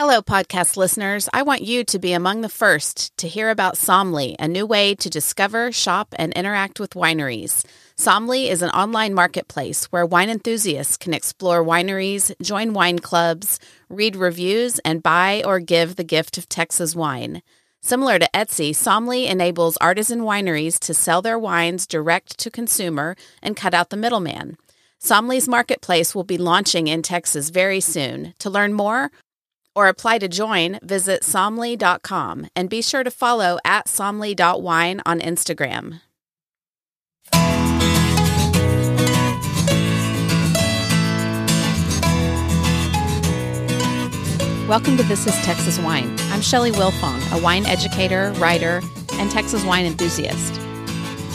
Hello, podcast listeners. I want you to be among the first to hear about Somly, a new way to discover, shop, and interact with wineries. Somly is an online marketplace where wine enthusiasts can explore wineries, join wine clubs, read reviews, and buy or give the gift of Texas wine. Similar to Etsy, Somly enables artisan wineries to sell their wines direct to consumer and cut out the middleman. Somly's marketplace will be launching in Texas very soon. To learn more, or apply to join, visit sommely.com and be sure to follow at sommely.wine on Instagram. Welcome to This is Texas Wine. I'm Shelley Wilfong, a wine educator, writer, and Texas wine enthusiast.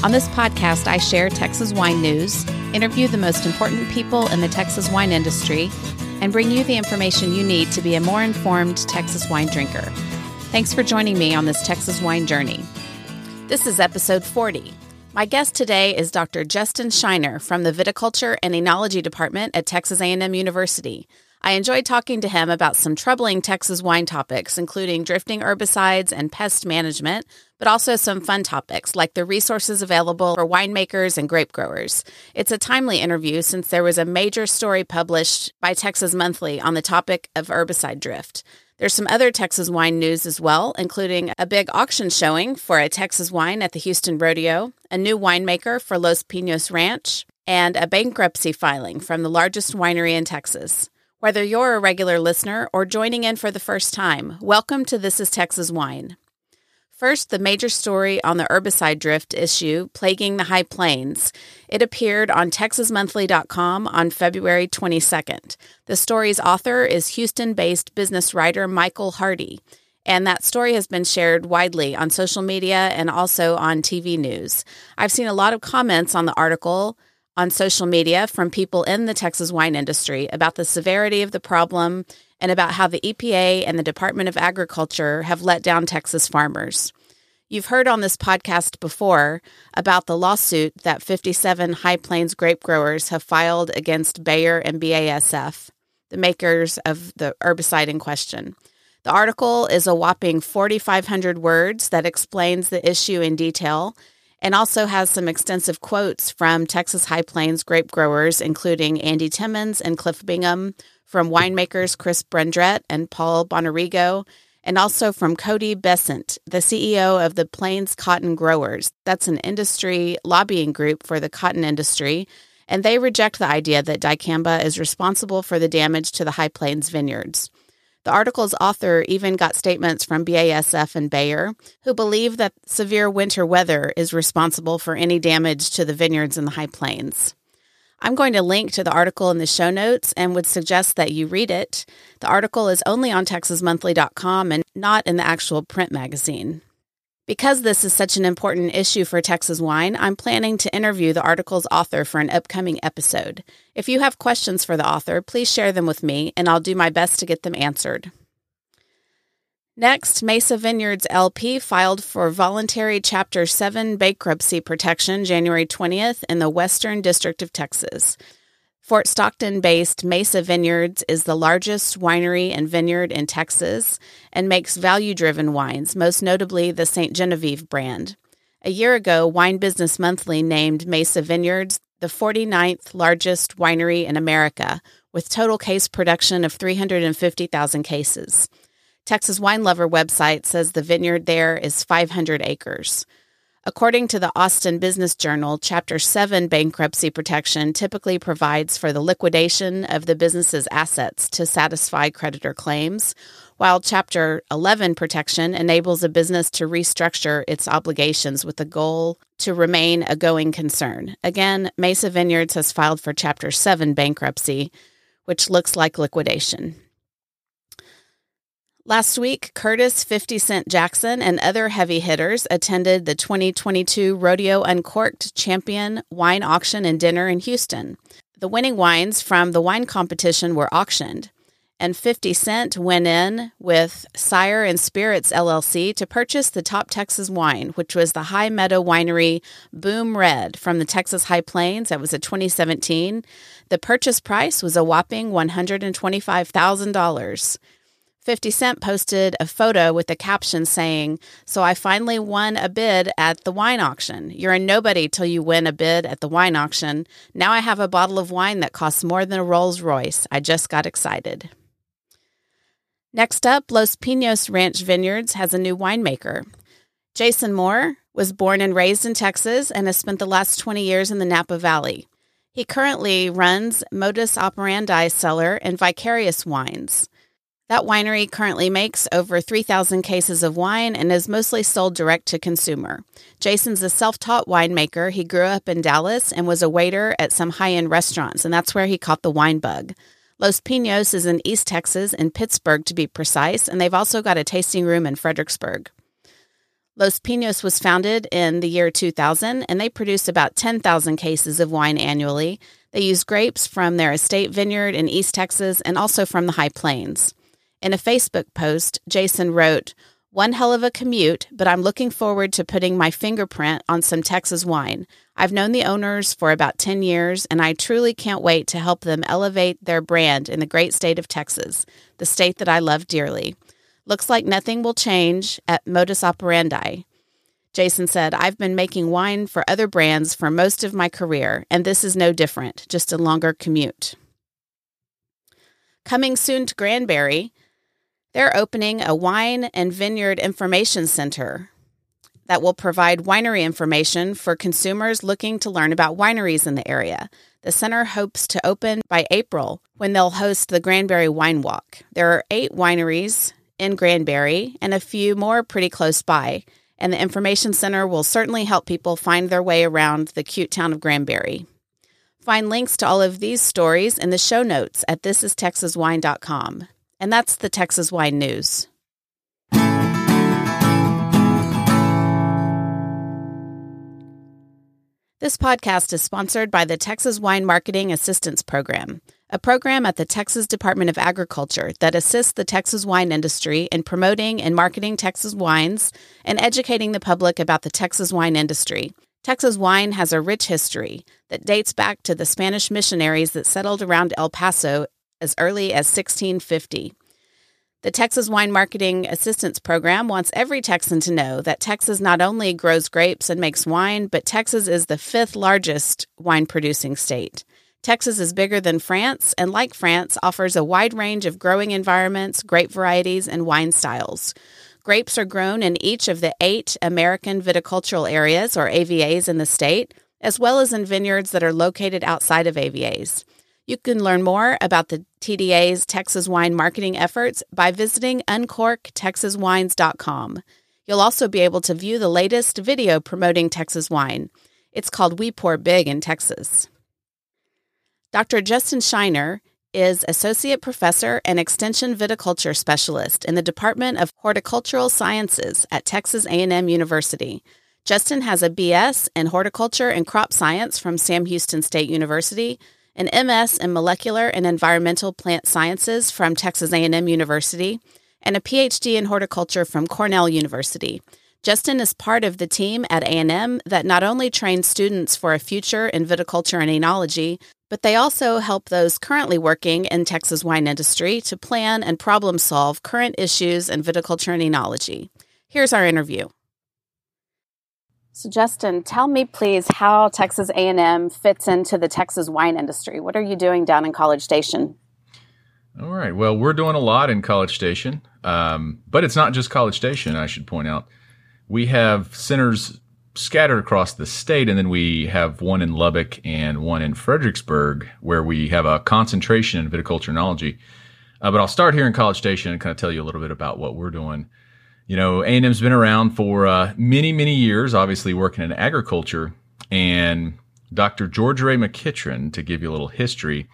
On this podcast, I share Texas wine news, interview the most important people in the Texas wine industry, and bring you the information you need to be a more informed Texas wine drinker. Thanks for joining me on this Texas wine journey. This is episode 40. My guest today is Dr. Justin Scheiner from the Viticulture and Enology Department at Texas A&M University. I enjoyed talking to him about some troubling Texas wine topics, including drifting herbicides and pest management, but also some fun topics like the resources available for winemakers and grape growers. It's a timely interview since there was a major story published by Texas Monthly on the topic of herbicide drift. There's some other Texas wine news as well, including a big auction showing for a Texas wine at the Houston Rodeo, a new winemaker for Los Pinos Ranch, and a bankruptcy filing from the largest winery in Texas. Whether you're a regular listener or joining in for the first time, welcome to This is Texas Wine. First, the major story on the herbicide drift issue plaguing the High Plains. It appeared on TexasMonthly.com on February 22nd. The story's author is Houston based business writer Michael Hardy, and that story has been shared widely on social media and also on TV news. I've seen a lot of comments on the article on social media from people in the Texas wine industry about the severity of the problem and about how the EPA and the Department of Agriculture have let down Texas farmers. You've heard on this podcast before about the lawsuit that 57 High Plains grape growers have filed against Bayer and BASF, the makers of the herbicide in question. The article is a whopping 4,500 words that explains the issue in detail and also has some extensive quotes from Texas High Plains grape growers, including Andy Timmons and Cliff Bingham, from winemakers Chris Brundrett and Paul Bonarigo, and also from Kody Bessent, the CEO of the Plains Cotton Growers. That's an industry lobbying group for the cotton industry, and they reject the idea that dicamba is responsible for the damage to the High Plains vineyards. The article's author even got statements from BASF and Bayer, who believe that severe winter weather is responsible for any damage to the vineyards in the High Plains. I'm going to link to the article in the show notes and would suggest that you read it. The article is only on TexasMonthly.com and not in the actual print magazine. Because this is such an important issue for Texas wine, I'm planning to interview the article's author for an upcoming episode. If you have questions for the author, please share them with me, and I'll do my best to get them answered. Next, Mesa Vineyards LP filed for voluntary Chapter 7 bankruptcy protection January 20th in the Western District of Texas. Fort Stockton based Mesa Vineyards is the largest winery and vineyard in Texas and makes value driven wines, most notably the St. Genevieve brand. A year ago, Wine Business Monthly named Mesa Vineyards the 49th largest winery in America, with total case production of 350,000 cases. Texas Wine Lover website says the vineyard there is 500 acres. According to the Austin Business Journal, Chapter 7 bankruptcy protection typically provides for the liquidation of the business's assets to satisfy creditor claims, while Chapter 11 protection enables a business to restructure its obligations with the goal to remain a going concern. Again, Mesa Vineyards has filed for Chapter 7 bankruptcy, which looks like liquidation. Last week, Curtis 50 Cent Jackson and other heavy hitters attended the 2022 Rodeo Uncorked Champion Wine Auction and Dinner in Houston. The winning wines from the wine competition were auctioned, and 50 Cent went in with Sire and Spirits LLC to purchase the top Texas wine, which was the High Meadow Winery Boom Red from the Texas High Plains. That was a 2017. The purchase price was a whopping $125,000. 50 Cent posted a photo with a caption saying, So I finally won a bid at the wine auction. You're a nobody till you win a bid at the wine auction. Now I have a bottle of wine that costs more than a Rolls Royce. I just got excited. Next up, Los Pinos Ranch Vineyards has a new winemaker. Jason Moore was born and raised in Texas and has spent the last 20 years in the Napa Valley. He currently runs Modus Operandi Cellar and Vicarious Wines. That winery currently makes over 3,000 cases of wine and is mostly sold direct to consumer. Jason's a self taught winemaker. He grew up in Dallas and was a waiter at some high end restaurants, and that's where he caught the wine bug. Los Pinos is in East Texas, in Pittsburg to be precise, and they've also got a tasting room in Fredericksburg. Los Pinos was founded in the year 2000, and they produce about 10,000 cases of wine annually. They use grapes from their estate vineyard in East Texas and also from the High Plains. In a Facebook post, Jason wrote, One hell of a commute, but I'm looking forward to putting my fingerprint on some Texas wine. I've known the owners for about 10 years, and I truly can't wait to help them elevate their brand in the great state of Texas, the state that I love dearly. Looks like nothing will change at modus operandi. Jason said, I've been making wine for other brands for most of my career, and this is no different, just a longer commute. Coming soon to Granbury, they're opening a wine and vineyard information center that will provide winery information for consumers looking to learn about wineries in the area. The center hopes to open by April when they'll host the Granbury Wine Walk. There are eight wineries in Granbury and a few more pretty close by, and the information center will certainly help people find their way around the cute town of Granbury. Find links to all of these stories in the show notes at thisistexaswine.com. And that's the Texas Wine News. This podcast is sponsored by the Texas Wine Marketing Assistance Program, a program at the Texas Department of Agriculture that assists the Texas wine industry in promoting and marketing Texas wines and educating the public about the Texas wine industry. Texas wine has a rich history that dates back to the Spanish missionaries that settled around El Paso as early as 1650. The Texas Wine Marketing Assistance Program wants every Texan to know that Texas not only grows grapes and makes wine, but Texas is the fifth largest wine producing state. Texas is bigger than France and, like France, offers a wide range of growing environments, grape varieties, and wine styles. Grapes are grown in each of the eight American viticultural areas, or AVAs, in the state, as well as in vineyards that are located outside of AVAs. You can learn more about the TDA's Texas wine marketing efforts by visiting uncorktexaswines.com. You'll also be able to view the latest video promoting Texas wine. It's called We Pour Big in Texas. Dr. Justin Scheiner is Associate Professor and Extension Viticulture Specialist in the Department of Horticultural Sciences at Texas A&M University. Justin has a BS in Horticulture and Crop Science from Sam Houston State University an MS in Molecular and Environmental Plant Sciences from Texas A&M University, and a PhD in horticulture from Cornell University. Justin is part of the team at A&M that not only trains students for a future in viticulture and enology, but they also help those currently working in Texas wine industry to plan and problem solve current issues in viticulture and enology. Here's our interview. So Justin, tell me please how Texas A&M fits into the Texas wine industry. What are you doing down in College Station? All right. Well, we're doing a lot in College Station, um, but it's not just College Station. I should point out we have centers scattered across the state, and then we have one in Lubbock and one in Fredericksburg, where we have a concentration in viticulture enology. Uh, but I'll start here in College Station and kind of tell you a little bit about what we're doing you know, A&M's been around for uh, many, many years, obviously working in agriculture. And Dr. George Ray McEachern, to give you a little history,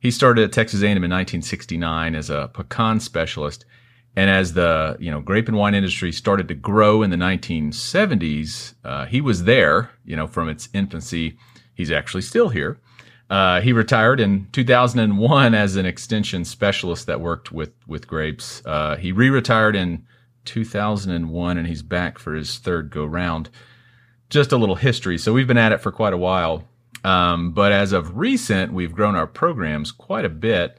he started at Texas A&M in 1969 as a pecan specialist. And as the you know grape and wine industry started to grow in the 1970s, uh, he was there. You know, from its infancy, he's actually still here. Uh, he retired in 2001 as an extension specialist that worked with with grapes. Uh, he re-retired in 2001, and he's back for his third go round. Just a little history. So we've been at it for quite a while. Um, but as of recent, we've grown our programs quite a bit.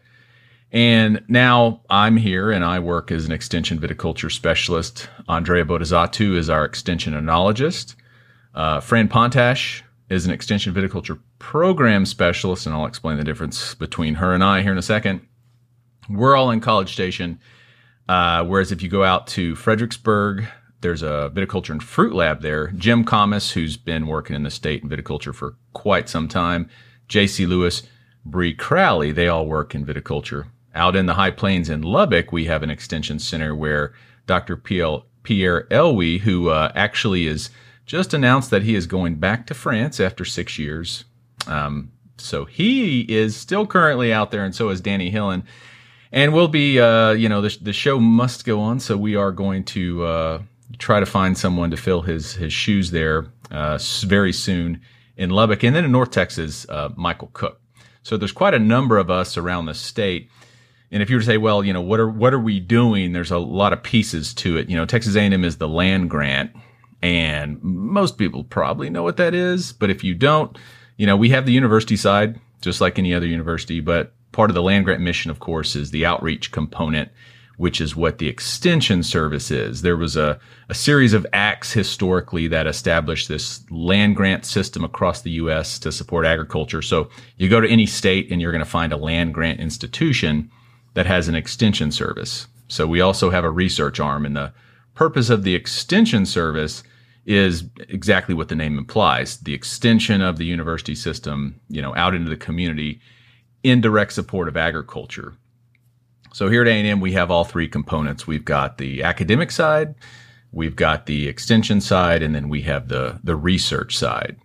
And now I'm here and I work as an extension viticulture specialist. Andrea Botezatu is our extension enologist. Uh, Fran Pontasch is an extension viticulture program specialist, and I'll explain the difference between her and I here in a second. We're all in College Station. Uh, whereas if you go out to Fredericksburg, there's a viticulture and fruit lab there. Jim Kamas, who's been working in the state in viticulture for quite some time, J.C. Lewis, Bree Crowley, they all work in viticulture. Out in the high plains in Lubbock, we have an extension center where Dr. Pierre Helwi, who uh, actually is just announced that he is going back to France after six years. Um, so he is still currently out there, and so is Danny Hillin. And we'll be, uh, you know, the, the show must go on, so we are going to uh, try to find someone to fill his his shoes there uh, very soon in Lubbock, and then in North Texas, uh, Michael Cook. So there's quite a number of us around the state. And if you were to say, well, you know, what are what are we doing? There's a lot of pieces to it. You know, Texas A&M is the land grant, and most people probably know what that is. But if you don't, you know, we have the university side, just like any other university. But part of the land grant mission, of course, is the outreach component, which is what the extension service is. There was a, a series of acts historically that established this land grant system across the U.S. to support agriculture. So you go to any state and you're going to find a land grant institution that has an extension service. So we also have a research arm and the purpose of the extension service is exactly what the name implies the extension of the university system you know out into the community in direct support of agriculture. So here at a&m we have all three components. We've got the academic side we've got the extension side and then we have the the research side.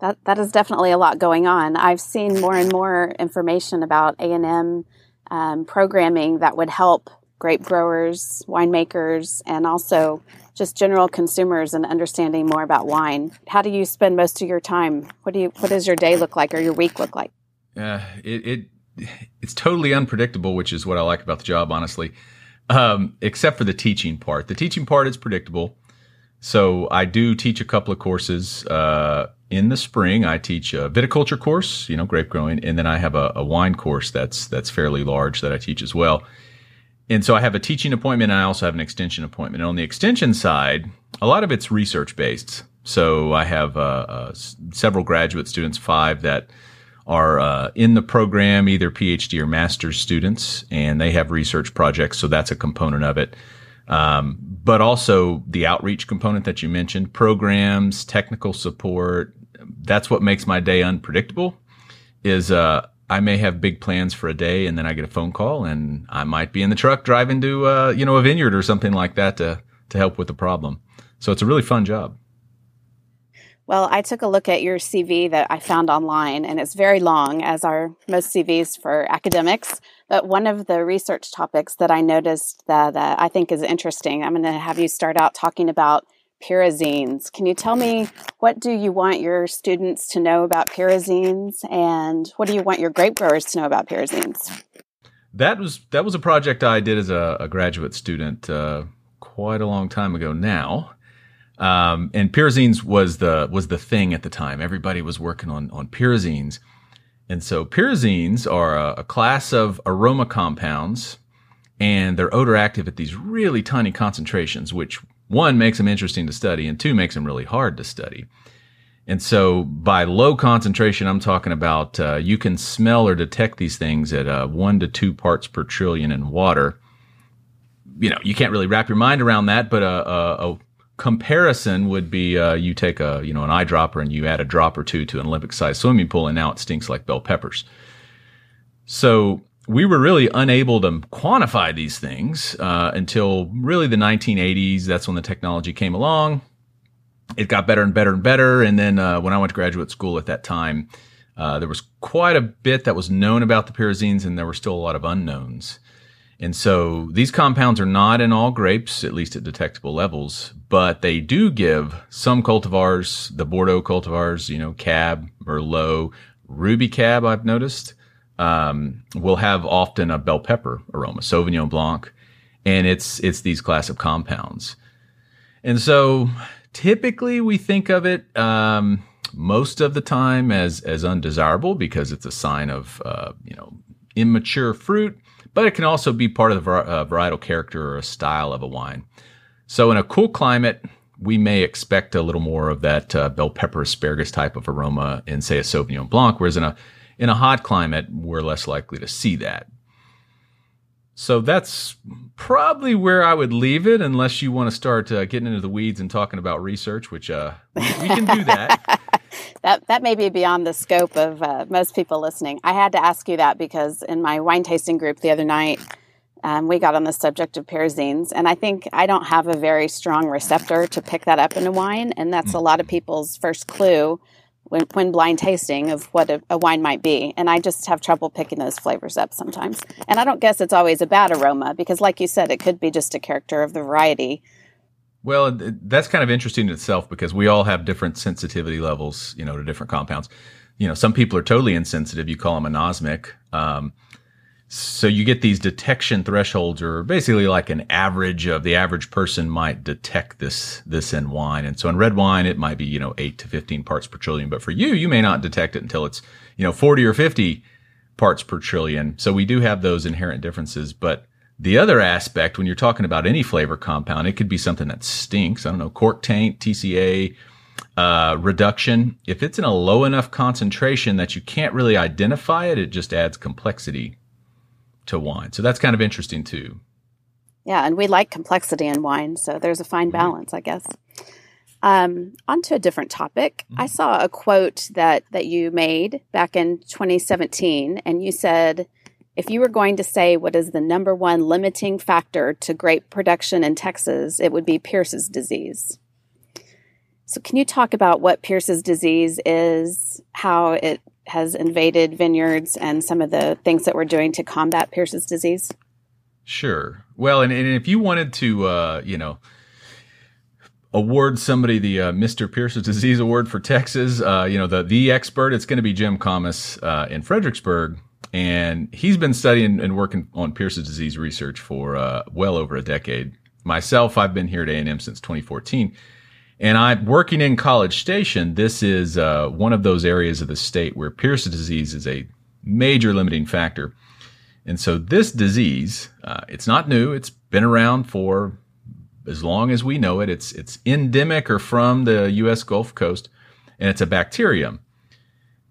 That that is definitely a lot going on. I've seen more and more information about a&m um, programming that would help grape growers, winemakers, and also just general consumers and understanding more about wine. How do you spend most of your time? What do you what does your day look like or your week look like? Uh, it, it it's totally unpredictable, which is what I like about the job, honestly. Um, except for the teaching part. The teaching part is predictable. So I do teach a couple of courses. Uh, in the spring, I teach a viticulture course, you know, grape growing, and then I have a, a wine course that's that's fairly large that I teach as well and so I have a teaching appointment and I also have an extension appointment. And on the extension side, a lot of it's research based. So I have uh, uh, several graduate students, five that are uh, in the program, either PhD or master's students, and they have research projects. So that's a component of it. Um, but also the outreach component that you mentioned, programs, technical support. That's what makes my day unpredictable. Is uh, I may have big plans for a day and then I get a phone call and I might be in the truck driving to, uh, you know, a vineyard or something like that to, to help with the problem. So it's a really fun job. Well, I took a look at your CV that I found online, and it's very long, as are most CVs for academics. But one of the research topics that I noticed that, that I think is interesting, I'm going to have you start out talking about pyrazines. Can you tell me what do you want your students to know about pyrazines and what do you want your grape growers to know about pyrazines? That was that was a project I did as a, a graduate student uh, quite a long time ago now. Um, and pyrazines was the was the thing at the time. Everybody was working on on pyrazines. And so pyrazines are a, a class of aroma compounds and they're odor active at these really tiny concentrations, which one makes them interesting to study and two makes them really hard to study. And so by low concentration, I'm talking about uh, you can smell or detect these things at uh, one to two parts per trillion in water. You know, you can't really wrap your mind around that, but a, a, a comparison would be uh, you take a you know an eyedropper and you add a drop or two to an Olympic-sized swimming pool, and now it stinks like bell peppers. So we were really unable to quantify these things uh, until really the 1980s. That's when the technology came along. It got better and better and better. And then uh, when I went to graduate school at that time, uh, there was quite a bit that was known about the pyrazines, and there were still a lot of unknowns. And so these compounds are not in all grapes, at least at detectable levels, but they do give some cultivars, the Bordeaux cultivars, you know, Cab, Merlot, Ruby Cab, I've noticed, um, will have often a bell pepper aroma, Sauvignon Blanc, and it's it's these class of compounds. And so typically we think of it um, most of the time as as undesirable because it's a sign of uh, you know immature fruit, but it can also be part of the uh, varietal character or a style of a wine. So in a cool climate, we may expect a little more of that uh, bell pepper asparagus type of aroma in say a Sauvignon Blanc, whereas in a in a hot climate, we're less likely to see that. So that's probably where I would leave it, unless you want to start uh, getting into the weeds and talking about research, which uh, we, we can do that. that that may be beyond the scope of uh, most people listening. I had to ask you that because in my wine tasting group the other night, um, we got on the subject of pyrazines, and I think I don't have a very strong receptor to pick that up in a wine, and that's a lot of people's first clue when, when blind tasting of what a, a, wine might be. And I just have trouble picking those flavors up sometimes. And I don't guess it's always a bad aroma because, like you said, it could be just a character of the variety. Well, that's kind of interesting in itself because we all have different sensitivity levels, you know, to different compounds. You know, some people are totally insensitive. You call them anosmic. Um, so you get these detection thresholds or basically like an average of the average person might detect this this in wine. And so in red wine it might be you know 8 to 15 parts per trillion. But for you you may not detect it until it's you know 40 or 50 parts per trillion. So we do have those inherent differences. But the other aspect when you're talking about any flavor compound it could be something that stinks. I don't know cork taint tca uh, reduction. If it's in a low enough concentration that you can't really identify it it just adds complexity to wine. So that's kind of interesting too. Yeah, and we like complexity in wine, so there's a fine mm-hmm. balance, I guess. Um, on to a different topic. Mm-hmm. I saw a quote that that you made back in 2017, and you said, "If you were going to say what is the number one limiting factor to grape production in Texas, it would be Pierce's disease." So, can you talk about what Pierce's disease is, how it has invaded vineyards and some of the things that we're doing to combat Pierce's disease? Sure. Well, and, and if you wanted to, uh, you know, award somebody the uh, Mr. Pierce's Disease Award for Texas, uh, you know, the the expert, it's going to be Jim Kamas uh, in Fredericksburg. And he's been studying and working on Pierce's disease research for uh, well over a decade. Myself, I've been here at A&M since 2014 and I'm working in College Station. This is uh, one of those areas of the state where Pierce's disease is a major limiting factor. And so this disease, uh, it's not new. It's been around for as long as we know it. It's it's endemic or from the U.S. Gulf Coast, and it's a bacterium,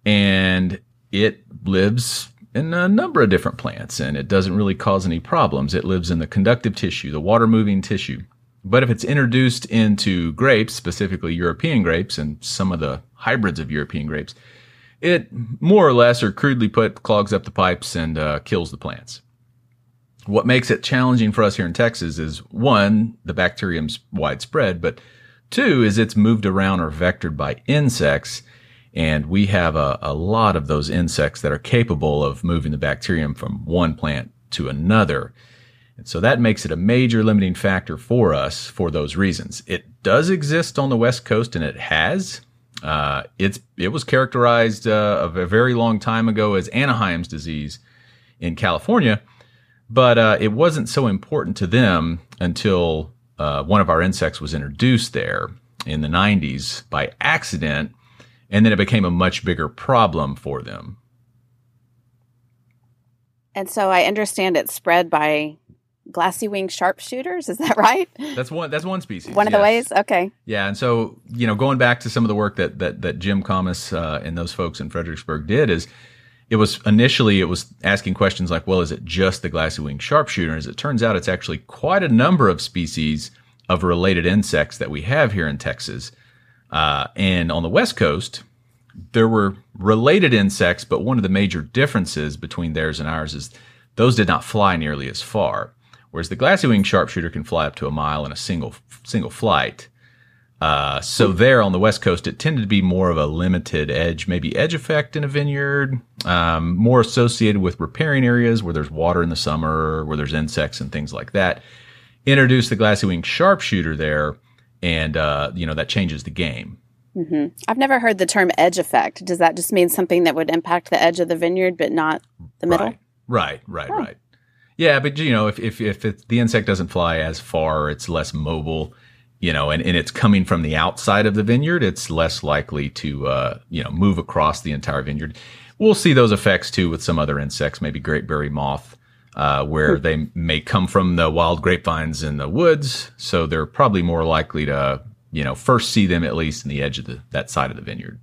and it lives in a number of different plants, and it doesn't really cause any problems. It lives in the conductive tissue, the water moving tissue. But if it's introduced into grapes, specifically European grapes and some of the hybrids of European grapes, it more or less or crudely put clogs up the pipes and uh, kills the plants. What makes it challenging for us here in Texas is one, the bacterium's widespread, but two is it's moved around or vectored by insects. And we have a, a lot of those insects that are capable of moving the bacterium from one plant to another. And so that makes it a major limiting factor for us for those reasons. It does exist on the West Coast and it has. Uh, it's it was characterized uh, a very long time ago as Anaheim's disease in California, but uh, it wasn't so important to them until uh, one of our insects was introduced there in the 90s by accident, and then it became a much bigger problem for them. And so I understand it's spread by glassy wing sharpshooters. Is that right? That's one. That's one species. One of yes. the ways. Okay. Yeah, and so you know, going back to some of the work that that that Jim Kamas uh, and those folks in Fredericksburg did is. It was initially it was asking questions like, well, is it just the glassy wing sharpshooter? As it turns out, it's actually quite a number of species of related insects that we have here in Texas. Uh, and on the West Coast, there were related insects, but one of the major differences between theirs and ours is those did not fly nearly as far whereas the glassy wing sharpshooter can fly up to a mile in a single single flight. Uh, so there on the west coast, it tended to be more of a limited edge, maybe edge effect in a vineyard, um, more associated with riparian areas where there's water in the summer, where there's insects and things like that. Introduce the glassy wing sharpshooter there, and uh, you know that changes the game. Mm-hmm. I've never heard the term edge effect. Does that just mean something that would impact the edge of the vineyard, but not the middle? Right, right, right, oh. right. Yeah, but you know, if if if it, the insect doesn't fly as far, it's less mobile. you know, and, and it's coming from the outside of the vineyard, it's less likely to, uh, you know, move across the entire vineyard. We'll see those effects too with some other insects, maybe grapeberry moth, uh, where they may come from the wild grapevines in the woods. So they're probably more likely to, you know, first see them at least in the edge of the, that side of the vineyard.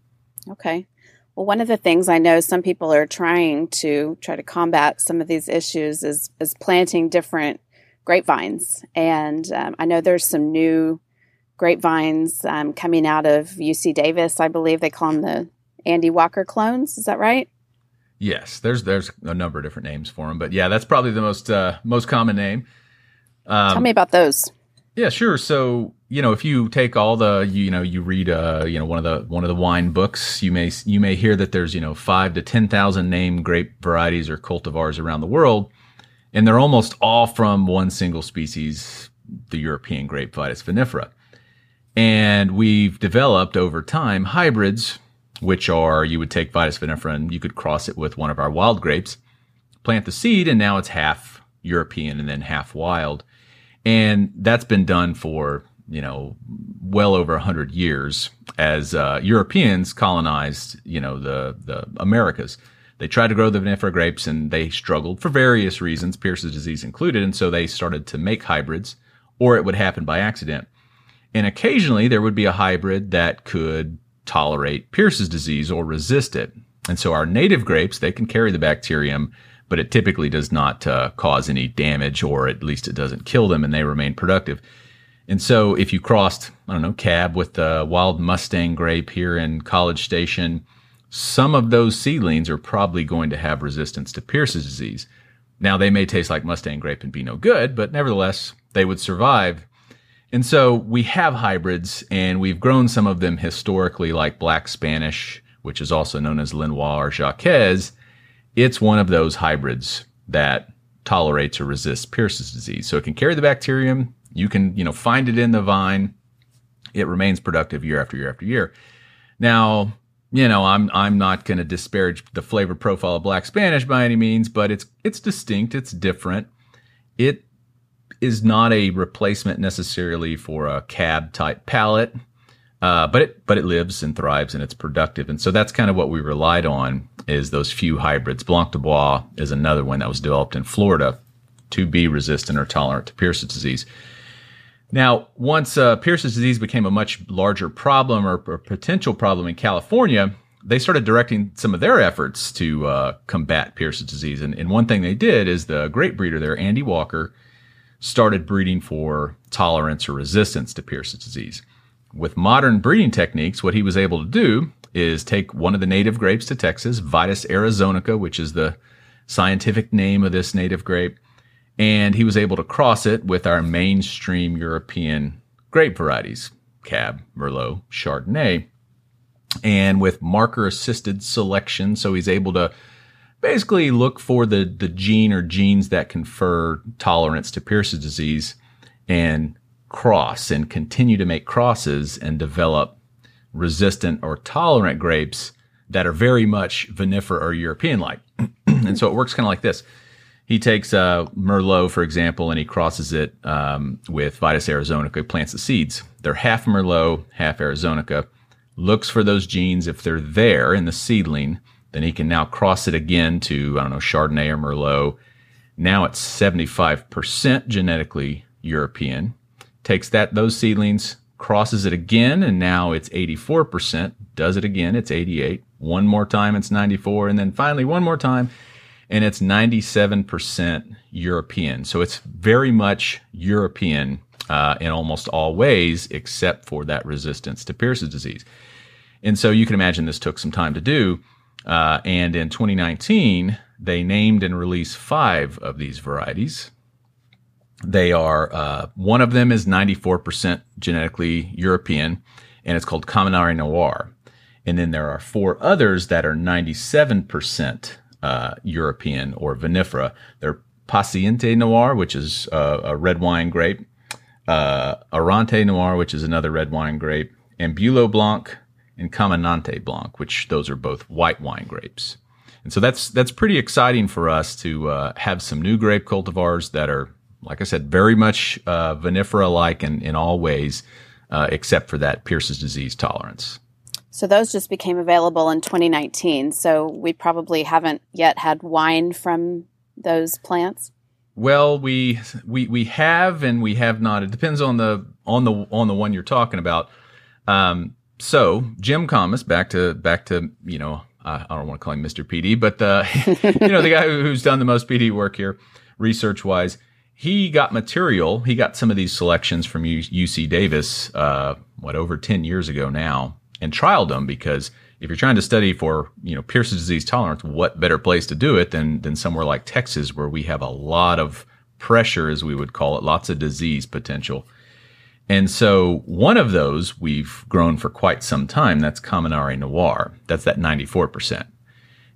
Okay. Well, one of the things I know some people are trying to try to combat some of these issues is is planting different grapevines, and um, I know there's some new grapevines um, coming out of UC Davis. I believe they call them the Andy Walker clones. Is that right? Yes, there's there's a number of different names for them, but yeah, that's probably the most uh, most common name. Um, Tell me about those. Yeah, sure. So you know, if you take all the you, know you read uh you know one of the one of the wine books, you may you may hear that there's you know five to ten thousand named grape varieties or cultivars around the world, and they're almost all from one single species, the European grape Vitis vinifera. And we've developed over time hybrids, which are you would take Vitis vinifera and you could cross it with one of our wild grapes, plant the seed, and now it's half European and then half wild. And that's been done for you know, well over a hundred years as uh, Europeans colonized, you know, the the Americas. They tried to grow the vinifera grapes and they struggled for various reasons, Pierce's disease included, and so they started to make hybrids, or it would happen by accident. And occasionally there would be a hybrid that could tolerate Pierce's disease or resist it. And so our native grapes, they can carry the bacterium, but it typically does not uh, cause any damage, or at least it doesn't kill them, and they remain productive. And so if you crossed, I don't know, cab with the wild Mustang grape here in College Station, some of those seedlings are probably going to have resistance to Pierce's disease. Now they may taste like Mustang grape and be no good, but nevertheless, they would survive. And so we have hybrids and we've grown some of them historically like Black Spanish, which is also known as Lenoir or Jacques. It's one of those hybrids that tolerates or resists Pierce's disease. So it can carry the bacterium, you can, you know, find it in the vine. It remains productive year after year after year. Now, you know, I'm I'm not going to disparage the flavor profile of Black Spanish by any means, but it's it's distinct, it's different. It is not a replacement necessarily for a cab type palate, uh, but it but it lives and thrives and it's productive, and so that's kind of what we relied on is those few hybrids. Blanc du Bois is another one that was developed in Florida to be resistant or tolerant to Pierce's disease. Now, once uh, Pierce's disease became a much larger problem or, or, potential problem in California, they started directing some of their efforts to uh, combat Pierce's disease. And, and, one thing they did is the great breeder there, Andy Walker, started breeding for tolerance or resistance to Pierce's disease. With modern breeding techniques, what he was able to do is take one of the native grapes to Texas, Vitis arizonica, which is the scientific name of this native grape, and he was able to cross it with our mainstream European grape varieties, Cab, Merlot, Chardonnay, and with marker assisted selection. So he's able to basically look for the, the gene or genes that confer tolerance to Pierce's disease and cross and continue to make crosses and develop resistant or tolerant grapes that are very much vinifera or European like. and so it works kind of like this he takes uh, Merlot, for example, and he crosses it um, with Vitis arizonica. Plants the seeds. They're half Merlot, half Arizonica. Looks for those genes. If they're there in the seedling, then he can now cross it again to, I don't know, Chardonnay or Merlot. Now it's 75% genetically European. Takes that, those seedlings, crosses it again, and now it's 84%. Does it again, it's 88. One more time, it's 94. And then finally, one more time, and it's 97% European. So it's very much European uh, in almost all ways, except for that resistance to Pierce's disease. And so you can imagine this took some time to do. Uh, and in 2019, they named and released five of these varieties. They are, uh, one of them is 94% genetically European, and it's called Camminare Noir. And then there are four others that are 97% uh, European or vinifera. They're Paciente Noir, which is uh, a red wine grape, uh, Errante Noir, which is another red wine grape, and Bulo Blanc and Caminante Blanc, which those are both white wine grapes. And so that's that's pretty exciting for us to uh, have some new grape cultivars that are like I said, very much uh, vinifera like in, in all ways, uh, except for that Pierce's disease tolerance. So those just became available in 2019. So we probably haven't yet had wine from those plants. Well, we we we have and we have not. It depends on the on the on the one you're talking about. Um, so Jim Kamas, back to back to you know I don't want to call him Mr. PD, but uh, you know the guy who's done the most PD work here, research wise. He got material. He got some of these selections from UC Davis, uh, what over ten years ago now, and trialed them because if you're trying to study for you know Pierce's disease tolerance, what better place to do it than than somewhere like Texas, where we have a lot of pressure, as we would call it, lots of disease potential. And so one of those we've grown for quite some time. That's Camminare Noir. That's that 94%.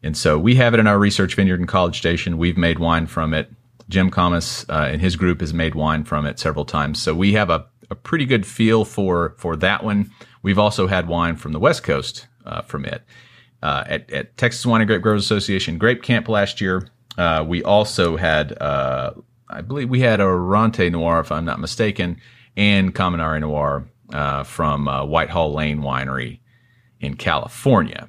And so we have it in our research vineyard in College Station. We've made wine from it. Jim Kamas uh, and his group has made wine from it several times. So we have a, a pretty good feel for for that one. We've also had wine from the West Coast uh, from it. Uh, at, at, Texas Wine and Grape Growers Association Grape Camp last year, uh, we also had, uh, I believe we had Errante Noir, if I'm not mistaken, and Camminare Noir uh, from Whitehall Lane Winery in California.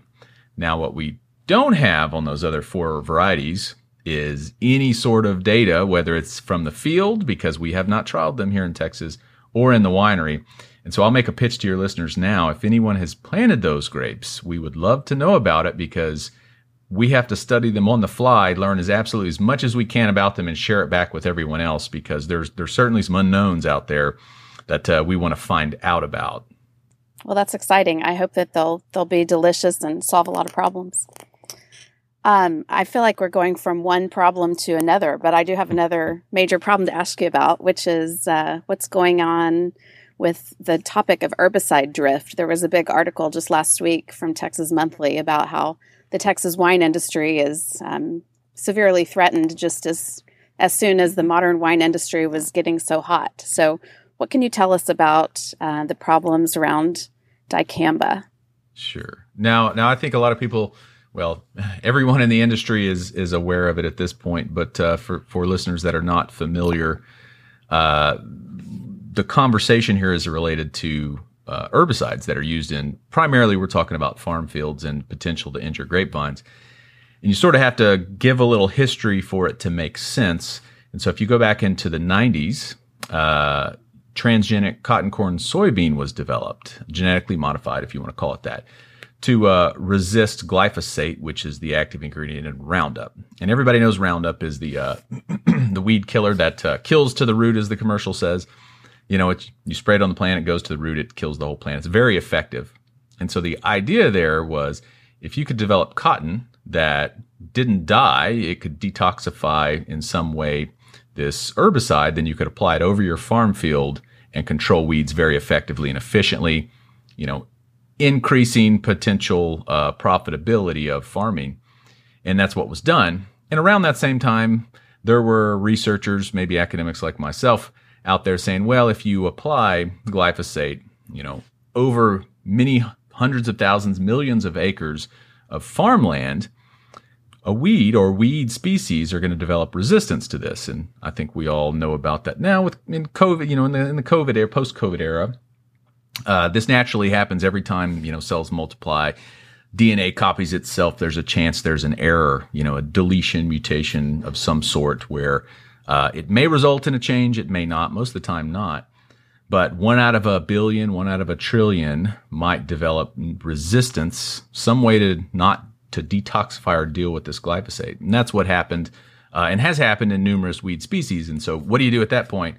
Now, what we don't have on those other four varieties is any sort of data, whether it's from the field, because we have not trialed them here in Texas, or in the winery. And so I'll make a pitch to your listeners now. If anyone has planted those grapes, we would love to know about it because we have to study them on the fly, learn as absolutely as much as we can about them, and share it back with everyone else because there's there's certainly some unknowns out there that uh, we want to find out about. Well, that's exciting. I hope that they'll they'll be delicious and solve a lot of problems. Um, I feel like we're going from one problem to another, but I do have another major problem to ask you about, which is uh, what's going on with the topic of herbicide drift. There was a big article just last week from Texas Monthly about how the Texas wine industry is um, severely threatened just as as soon as the modern wine industry was getting so hot. So, what can you tell us about uh, the problems around dicamba? Sure. Now, now I think a lot of people, well, everyone in the industry is is aware of it at this point. But uh, for for listeners that are not familiar, uh, the conversation here is related to uh, herbicides that are used in primarily we're talking about farm fields and potential to injure grapevines. And you sort of have to give a little history for it to make sense. And so if you go back into the 90s, uh, transgenic cotton corn soybean was developed, genetically modified, if you want to call it that, to uh, resist glyphosate, which is the active ingredient in Roundup. And everybody knows Roundup is the uh, the weed killer that uh, kills to the root, as the commercial says you know, it's, you spray it on the plant, it goes to the root, it kills the whole plant. It's very effective. And so the idea there was if you could develop cotton that didn't die, it could detoxify in some way this herbicide, then you could apply it over your farm field and control weeds very effectively and efficiently, you know, increasing potential uh, profitability of farming. And that's what was done. And around that same time, there were researchers, maybe academics like myself, out there saying, well, if you apply glyphosate, you know, over many hundreds of thousands, millions of acres of farmland, a weed or weed species are going to develop resistance to this. And I think we all know about that now with in COVID, you know, in the, in the COVID era, post COVID era. Uh, this naturally happens every time, you know, cells multiply. DNA copies itself. There's a chance there's an error, you know, a deletion mutation of some sort where uh, it may result in a change, it may not, most of the time not. But one out of a billion, one out of a trillion might develop resistance, some way to not to detoxify or deal with this glyphosate. And that's what happened uh, and has happened in numerous weed species. And so what do you do at that point?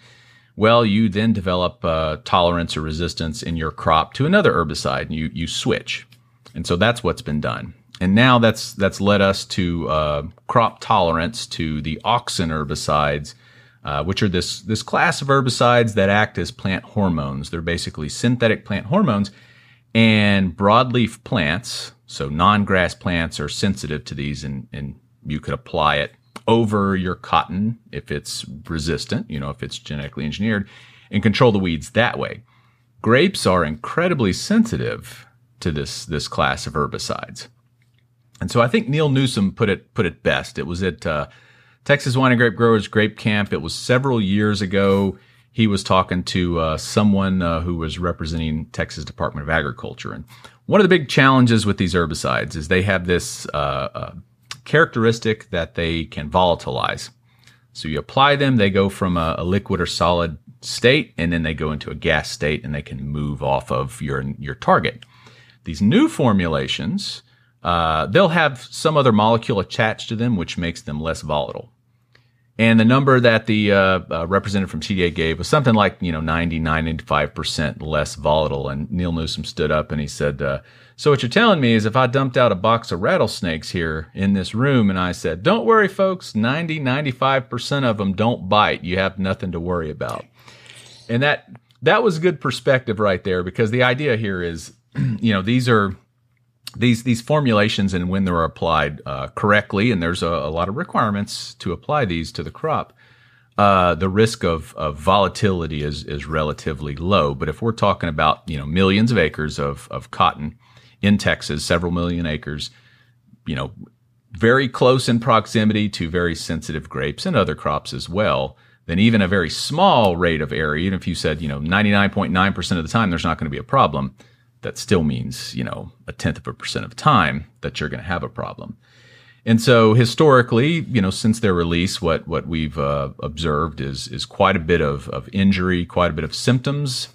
Well, you then develop uh, tolerance or resistance in your crop to another herbicide and you, you switch. And so that's what's been done and now that's that's led us to uh, crop tolerance to the auxin herbicides, uh, which are this this class of herbicides that act as plant hormones. They're basically synthetic plant hormones, and broadleaf plants, so non-grass plants, are sensitive to these, and and you could apply it over your cotton if it's resistant, you know, if it's genetically engineered, and control the weeds that way. Grapes are incredibly sensitive to this this class of herbicides. And so I think Neil Newsom put it put it best. It was at uh, Texas Wine and Grape Growers Grape Camp. It was several years ago. He was talking to uh, someone uh, who was representing Texas Department of Agriculture, and one of the big challenges with these herbicides is they have this uh, uh characteristic that they can volatilize. So you apply them, they go from a, a, liquid or solid state, and then they go into a gas state, and they can move off of your your target. These new formulations, uh, they'll have some other molecule attached to them, which makes them less volatile. And the number that the uh, uh, representative from TDA gave was something like, you know, 90, 95% less volatile. And Neil Newsom stood up and he said, uh, So what you're telling me is if I dumped out a box of rattlesnakes here in this room and I said, Don't worry, folks, 90, 95% of them don't bite. You have nothing to worry about. And that, that was good perspective right there because the idea here is, you know, these are these these formulations and when they're applied uh, correctly, and there's a, a, lot of requirements to apply these to the crop. Uh, the risk of, of volatility is is relatively low. But if we're talking about you know millions of acres of of cotton in Texas, several million acres, you know, very close in proximity to very sensitive grapes and other crops as well, then even a very small rate of area, even if you said you know 99.9% of the time there's not going to be a problem, that still means, you know, a tenth of a percent of time that you're going to have a problem. And so historically, you know, since their release, what what we've uh, observed is is quite a bit of, of injury, quite a bit of symptoms.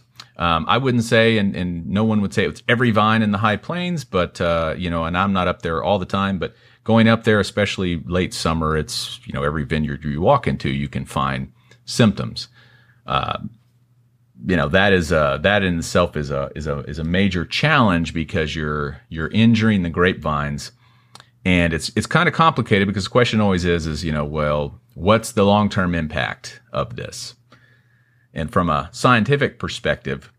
Um, I wouldn't say, and, and no one would say it's every vine in the high plains, but uh, you know, and I'm not up there all the time, but going up there, especially late summer, it's you know every vineyard you walk into, you can find symptoms. Uh, you know that is a that in itself is a is a is a major challenge because you're you're injuring the grapevines and it's it's kind of complicated because the question always is is you know well what's the long-term impact of this and from a scientific perspective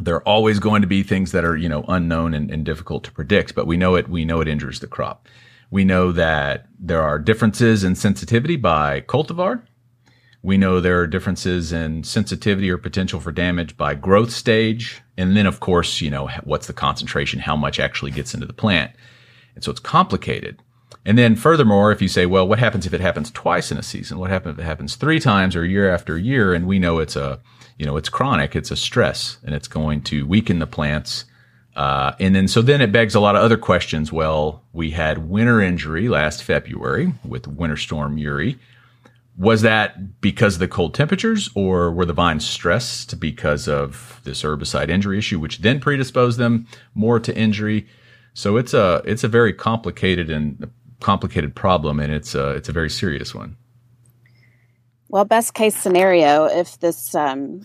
there are always going to be things that are you know unknown and, and difficult to predict but we know it we know it injures the crop we know that there are differences in sensitivity by cultivar we know there are differences in sensitivity or potential for damage by growth stage. And then, of course, you know, what's the concentration, how much actually gets into the plant. And so it's complicated. And then furthermore, if you say, well, what happens if it happens twice in a season? What happens if it happens three times or year after year? And we know it's a, you know, it's chronic, it's a stress and it's going to weaken the plants. Uh, and then, so then it begs a lot of other questions. Well, we had winter injury last February with Winter Storm Uri was that because of the cold temperatures or were the vines stressed because of this herbicide injury issue which then predisposed them more to injury so it's a it's a very complicated and complicated problem and it's a it's a very serious one well best case scenario if this um,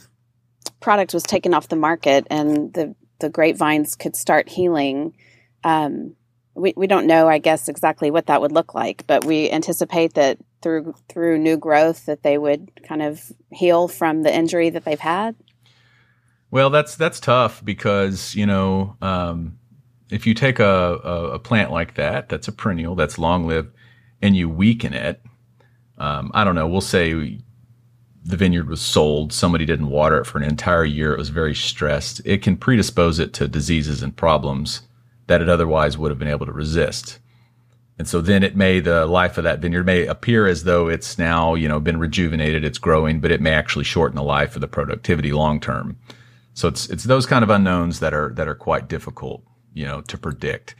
product was taken off the market and the the grapevines could start healing um, we, we don't know, I guess, exactly what that would look like, but we anticipate that through through new growth that they would kind of heal from the injury that they've had? Well, that's that's tough because you know um, if you take a, a, a, plant like that, that's a perennial, that's long lived, and you weaken it. Um, I don't know. We'll say the vineyard was sold, somebody didn't water it for an entire year. It was very stressed. It can predispose it to diseases and problems that it otherwise would have been able to resist. And so then it may, the life of that vineyard may appear as though it's now, you know, been rejuvenated, it's growing, but it may actually shorten the life of the productivity long term. So it's, it's those kind of unknowns that are, that are quite difficult, you know, to predict.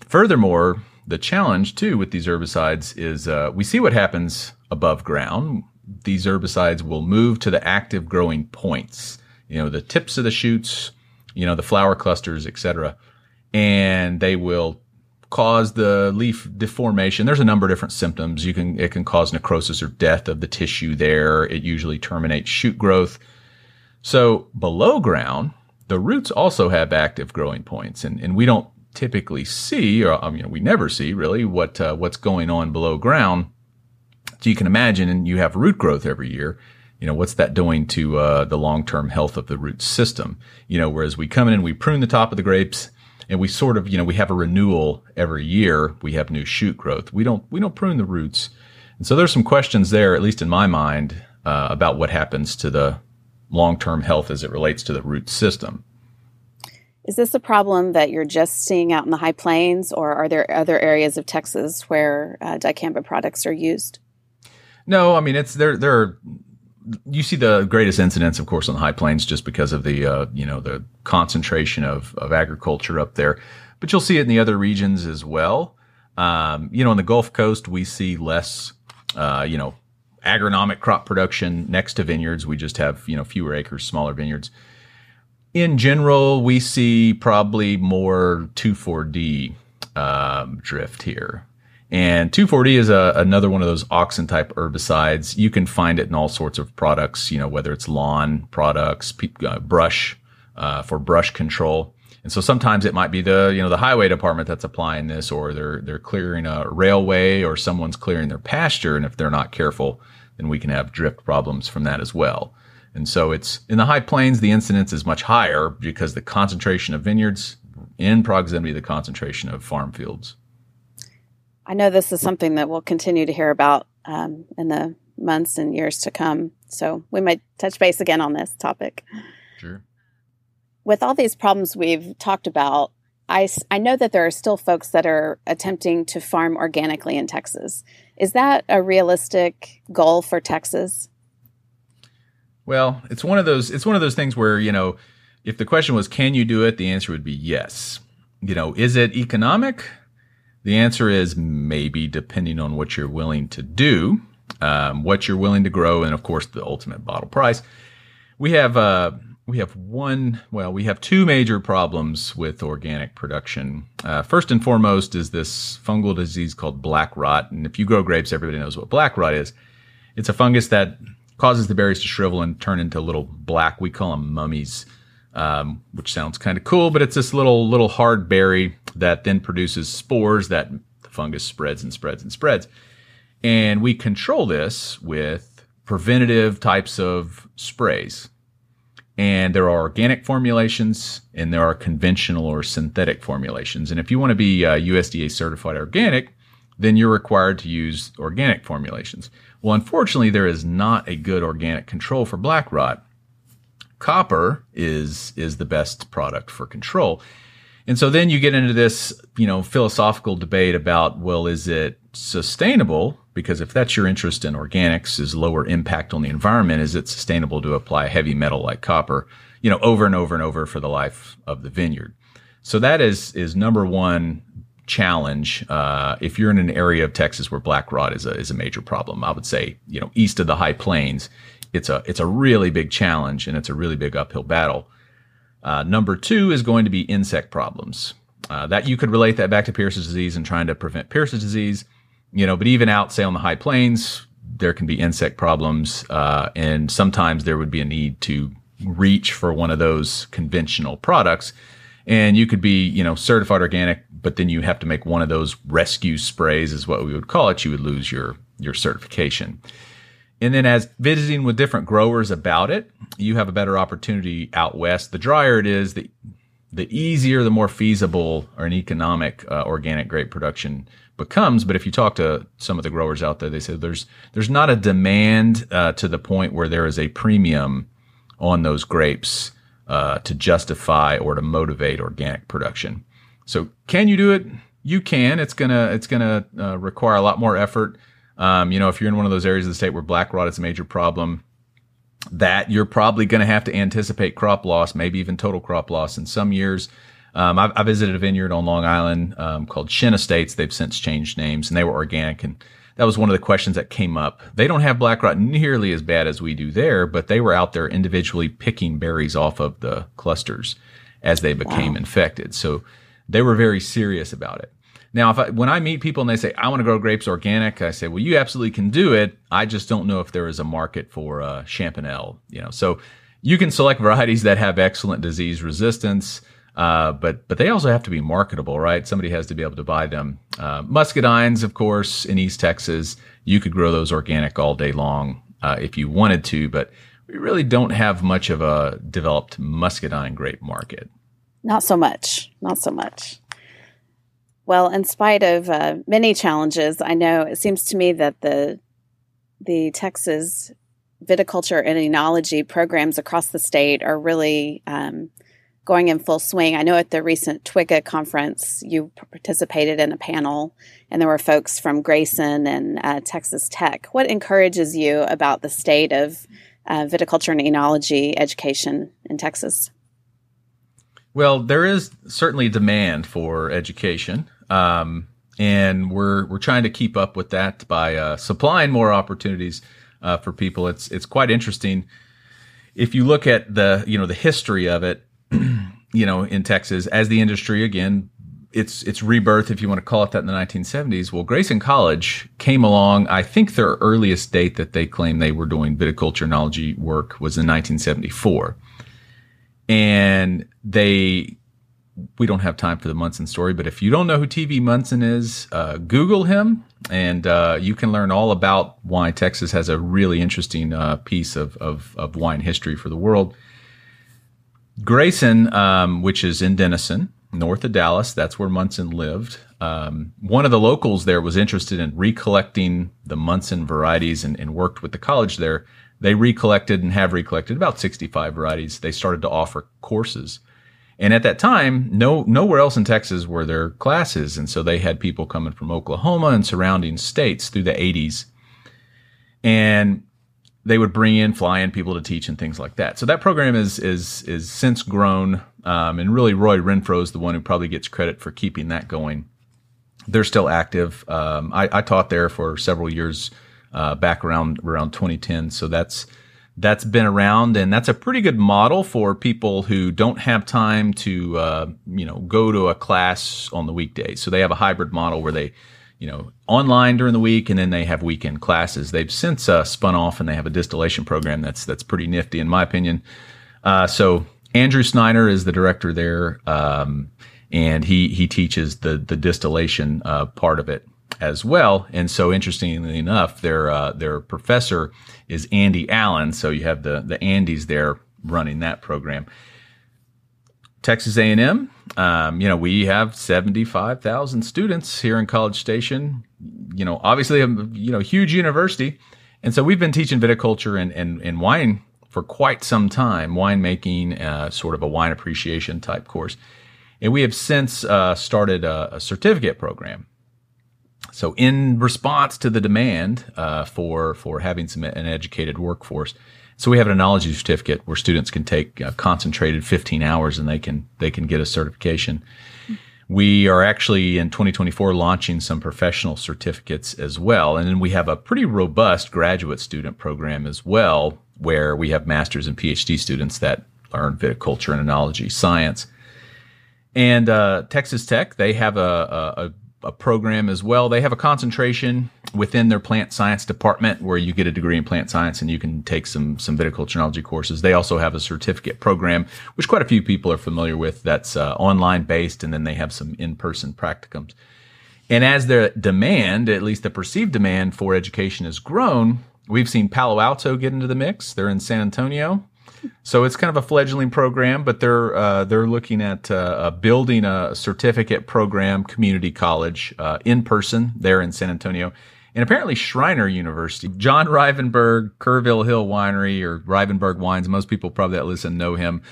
Furthermore, the challenge too with these herbicides is, uh, we see what happens above ground. These herbicides will move to the active growing points, you know, the tips of the shoots, you know, the flower clusters, etc. And they will cause the leaf deformation. There's a number of different symptoms. You can, it can cause necrosis or death of the tissue there. It usually terminates shoot growth. So below ground, the roots also have active growing points and, and we don't typically see, or I mean, we never see really what, uh, what's going on below ground. So you can imagine, and you have root growth every year. You know, what's that doing to, uh, the long-term health of the root system? You know, whereas we come in and we prune the top of the grapes, and we sort of, you know, we have a renewal every year. We have new shoot growth. We don't, we don't prune the roots. And so there's some questions there, at least in my mind, uh, about what happens to the long-term health as it relates to the root system. Is this a problem that you're just seeing out in the high plains, or are there other areas of Texas where uh, dicamba products are used? No, I mean it's there. There are you see the greatest incidence, of course, on the high plains, just because of the uh, you know the concentration of of agriculture up there. But you'll see it in the other regions as well. Um, you know, on the Gulf Coast, we see less, uh, you know, agronomic crop production next to vineyards. We just have you know fewer acres, smaller vineyards. In general, we see probably more 2,4-D um, drift here. And 2,4-D is a, another one of those auxin type herbicides. You can find it in all sorts of products, you know, whether it's lawn products, uh, brush, uh, for brush control. And so sometimes it might be the, you know, the highway department that's applying this or they're, they're clearing a railway or someone's clearing their pasture. And if they're not careful, then we can have drift problems from that as well. And so it's in the high plains, the incidence is much higher because the concentration of vineyards in proximity to the concentration of farm fields. I know this is something that we'll continue to hear about um, in the months and years to come. So we might touch base again on this topic. Sure. With all these problems we've talked about, I, I know that there are still folks that are attempting to farm organically in Texas. Is that a realistic goal for Texas? Well, it's one of those it's one of those things where, you know, if the question was can you do it, the answer would be yes. You know, is it economic? The answer is maybe, depending on what you're willing to do, um, what you're willing to grow, and of course the ultimate bottle price. We have uh, we have one. Well, we have two major problems with organic production. Uh, first and foremost is this fungal disease called black rot, and if you grow grapes, everybody knows what black rot is. It's a fungus that causes the berries to shrivel and turn into little black. We call them mummies um, which sounds kind of cool, but it's this little little hard berry that then produces spores that the fungus spreads and spreads and spreads. And we control this with preventative types of sprays. And there are organic formulations and there are conventional or synthetic formulations. And if you want to be uh, USDA certified organic, then you're required to use organic formulations. Well, unfortunately, there is not a good organic control for black rot copper is is the best product for control. And so then you get into this, you know, philosophical debate about, well, is it sustainable? Because if that's your interest in organics, is lower impact on the environment, is it sustainable to apply heavy metal like copper, you know, over and over and over for the life of the vineyard? So that is is number one challenge. Uh, if you're in an area of Texas where black rot is a is a major problem, I would say, you know, east of the High Plains, it's a it's a really big challenge and it's a really big uphill battle. Uh, number two is going to be insect problems. Uh, that you could relate that back to Pierce's disease and trying to prevent Pierce's disease, you know. But even out, say on the high plains, there can be insect problems, uh, and sometimes there would be a need to reach for one of those conventional products. And you could be, you know, certified organic, but then you have to make one of those rescue sprays, is what we would call it. You would lose your your certification. And then as visiting with different growers about it, you have a better opportunity out west. The drier it is, the the easier, the more feasible or an economic uh, organic grape production becomes. But if you talk to some of the growers out there, they say there's there's not a demand uh, to the point where there is a premium on those grapes uh, to justify or to motivate organic production. So can you do it? You can. It's gonna it's gonna uh, require a lot more effort. Um, you know, if you're in one of those areas of the state where black rot is a major problem, that you're probably going to have to anticipate crop loss, maybe even total crop loss in some years. Um, I, I, visited a vineyard on Long Island um, called Shinn Estates. They've since changed names, and they were organic. And that was one of the questions that came up. They don't have black rot nearly as bad as we do there, but they were out there individually picking berries off of the clusters as they became wow. infected. So they were very serious about it. Now, if I, when I meet people and they say I want to grow grapes organic, I say, well, you absolutely can do it. I just don't know if there is a market for uh, Champanel. You know, so you can select varieties that have excellent disease resistance, uh, but but they also have to be marketable, right? Somebody has to be able to buy them. Uh, muscadines, of course, in East Texas, you could grow those organic all day long uh, if you wanted to, but we really don't have much of a developed muscadine grape market. Not so much. Not so much. Well, in spite of uh, many challenges, I know it seems to me that the the Texas viticulture and enology programs across the state are really um, going in full swing. I know at the recent TWICA conference, you participated in a panel, and there were folks from Grayson and uh, Texas Tech. What encourages you about the state of uh, viticulture and enology education in Texas? Well, there is certainly demand for education, um, and we're we're trying to keep up with that by uh, supplying more opportunities uh, for people. It's it's quite interesting if you look at the you know the history of it, you know in Texas as the industry again. It's it's rebirth, if you want to call it that, in the 1970s. Well, Grayson College came along. I think their earliest date that they claim they were doing viticulture enology work was in 1974 and they we don't have time for the Munson story, but if you don't know who TV Munson is, uh, Google him, and uh, you can learn all about why Texas has a really interesting uh, piece of, of, of, wine history for the world. Grayson, um, which is in Denison, north of Dallas, that's where Munson lived. Um, one of the locals there was interested in recollecting the Munson varieties and, and worked with the college there they recollected and have recollected about 65 varieties. They started to offer courses. And at that time, no nowhere else in Texas were there classes, and so they had people coming from Oklahoma and surrounding states through the 80s. And they would bring in, fly in people to teach and things like that. So that program is is is since grown, um, and really Roy Renfro is the one who probably gets credit for keeping that going. They're still active. Um, I, I, taught there for several years uh, back around around 2010. So that's that's been around, and that's a pretty good model for people who don't have time to uh, you know go to a class on the weekdays. So they have a hybrid model where they you know online during the week, and then they have weekend classes. They've since uh, spun off, and they have a distillation program that's that's pretty nifty in my opinion. Uh, so Andrew Snyder is the director there. Um, and he he teaches the the distillation uh, part of it as well. And so, interestingly enough, their uh, their professor is Andy Allen. So you have the the Andys there running that program. Texas A&M, um, you know, we have 75,000 students here in College Station. You know, obviously, a you know huge university, and so we've been teaching viticulture and and, and wine for quite some time, winemaking, uh, sort of a wine appreciation type course. And we have since uh, started a, a certificate program so, in response to the demand uh, for for having some an educated workforce, so we have an enology certificate where students can take uh, concentrated 15 hours and they can they can get a certification. We are actually in 2024 launching some professional certificates as well, and then we have a pretty robust graduate student program as well, where we have masters and PhD students that learn viticulture and enology science. And uh, Texas Tech, they have a, a, a program as well. They have a concentration within their plant science department where you get a degree in plant science and you can take some some viticultureology courses. They also have a certificate program, which quite a few people are familiar with. That's uh, online based, and then they have some in person practicums. And as their demand, at least the perceived demand for education has grown, we've seen Palo Alto get into the mix. They're in San Antonio. So it's kind of a fledgling program, but they're uh, they're looking at uh, building a certificate program, community college, uh, in person there in San Antonio, and apparently Schreiner University. John Rivenburgh, Kerrville Hill Winery or Rivenburgh Wines. Most people probably that listen know him.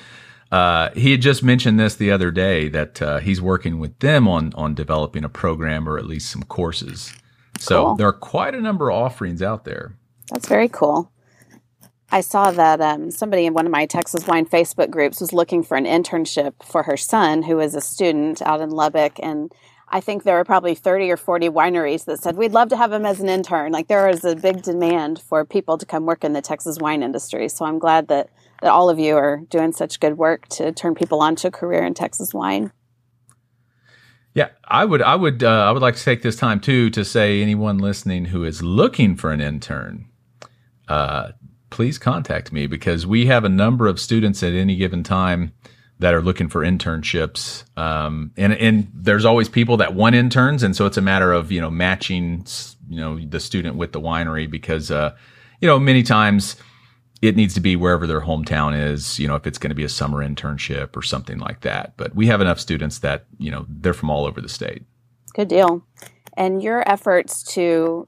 Uh, he had just mentioned this the other day that uh, he's working with them on on developing a program or at least some courses. So cool. there are quite a number of offerings out there. That's very cool. I saw that um, somebody in one of my Texas Wine Facebook groups was looking for an internship for her son, who is a student out in Lubbock. And I think there were probably 30 or 40 wineries that said, We'd love to have him as an intern. Like there is a big demand for people to come work in the Texas wine industry. So I'm glad that, that all of you are doing such good work to turn people onto a career in Texas wine. Yeah, I would, I would, uh, I would like to take this time too to say anyone listening who is looking for an intern, uh, please contact me because we have a number of students at any given time that are looking for internships. Um, and, and there's always people that want interns. And so it's a matter of, you know, matching, you know, the student with the winery because, uh, you know, many times it needs to be wherever their hometown is, you know, if it's going to be a summer internship or something like that. But we have enough students that, you know, they're from all over the state. Good deal. And your efforts to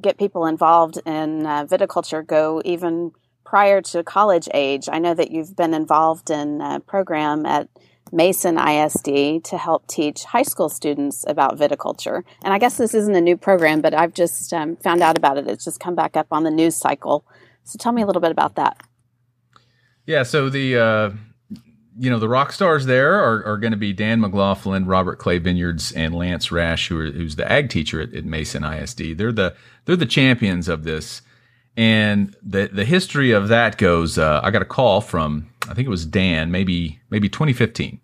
get people involved in uh, viticulture go even prior to college age, I know that you've been involved in a program at Mason ISD to help teach high school students about viticulture. And I guess this isn't a new program, but I've just um, found out about it. It's just come back up on the news cycle. So tell me a little bit about that. Yeah, so the uh, you know the rock stars there are, are going to be Dan McLaughlin, Robert Clay Vineyards, and Lance Rash, who are, who's the ag teacher at, at Mason ISD. They're the they're the champions of this. And the the history of that goes. Uh, I got a call from I think it was Dan, maybe maybe 2015,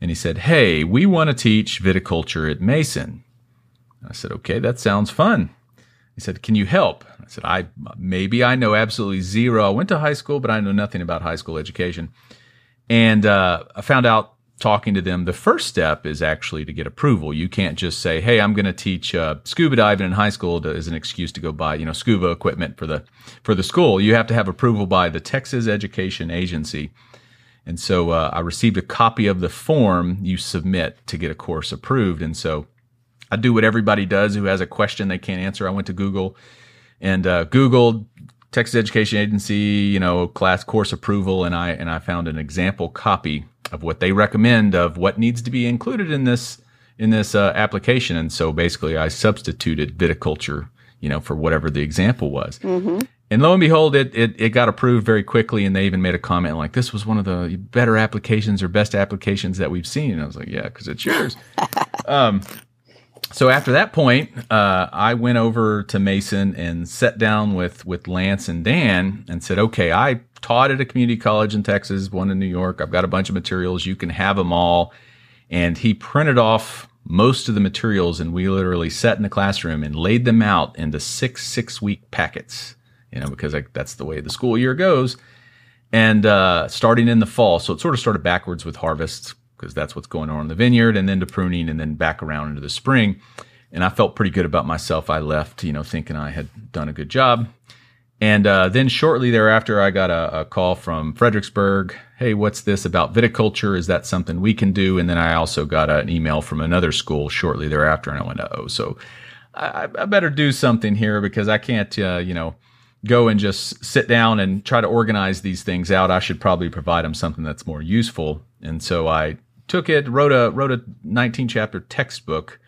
and he said, "Hey, we want to teach viticulture at Mason." I said, "Okay, that sounds fun." He said, "Can you help?" I said, "I maybe I know absolutely zero. I went to high school, but I know nothing about high school education." And uh, I found out talking to them, the first step is actually to get approval. You can't just say, "Hey, I'm going to teach uh, scuba diving in high school" to, as an excuse to go buy, you know, scuba equipment for the for the school. You have to have approval by the Texas Education Agency. And so uh, I received a copy of the form you submit to get a course approved. And so I do what everybody does who has a question they can't answer. I went to Google and uh, Googled Texas Education Agency, you know, class course approval, and I and I found an example copy of what they recommend of what needs to be included in this in this uh, application. And so basically, I substituted viticulture, you know, for whatever the example was. Mm-hmm. And lo and behold, it, it it got approved very quickly, and they even made a comment like, "This was one of the better applications or best applications that we've seen." And I was like, "Yeah, because it's yours." um, so after that point, uh, I went over to Mason and sat down with with Lance and Dan and said, "Okay, I taught at a community college in Texas, one in New York. I've got a bunch of materials. You can have them all." And he printed off most of the materials, and we literally sat in the classroom and laid them out into six six week packets. You know, because that's the way the school year goes. And uh, starting in the fall, so it sort of started backwards with harvests because that's what's going on in the vineyard and then to pruning and then back around into the spring. And I felt pretty good about myself. I left, you know, thinking I had done a good job. And uh, then shortly thereafter, I got a, a, call from Fredericksburg. Hey, what's this about viticulture? Is that something we can do? And then I also got an email from another school shortly thereafter, and I went, oh, so I, I better do something here because I can't, uh, you know, go and just sit down and try to organize these things out. I should probably provide them something that's more useful. And so I took it, wrote a wrote a 19 chapter textbook,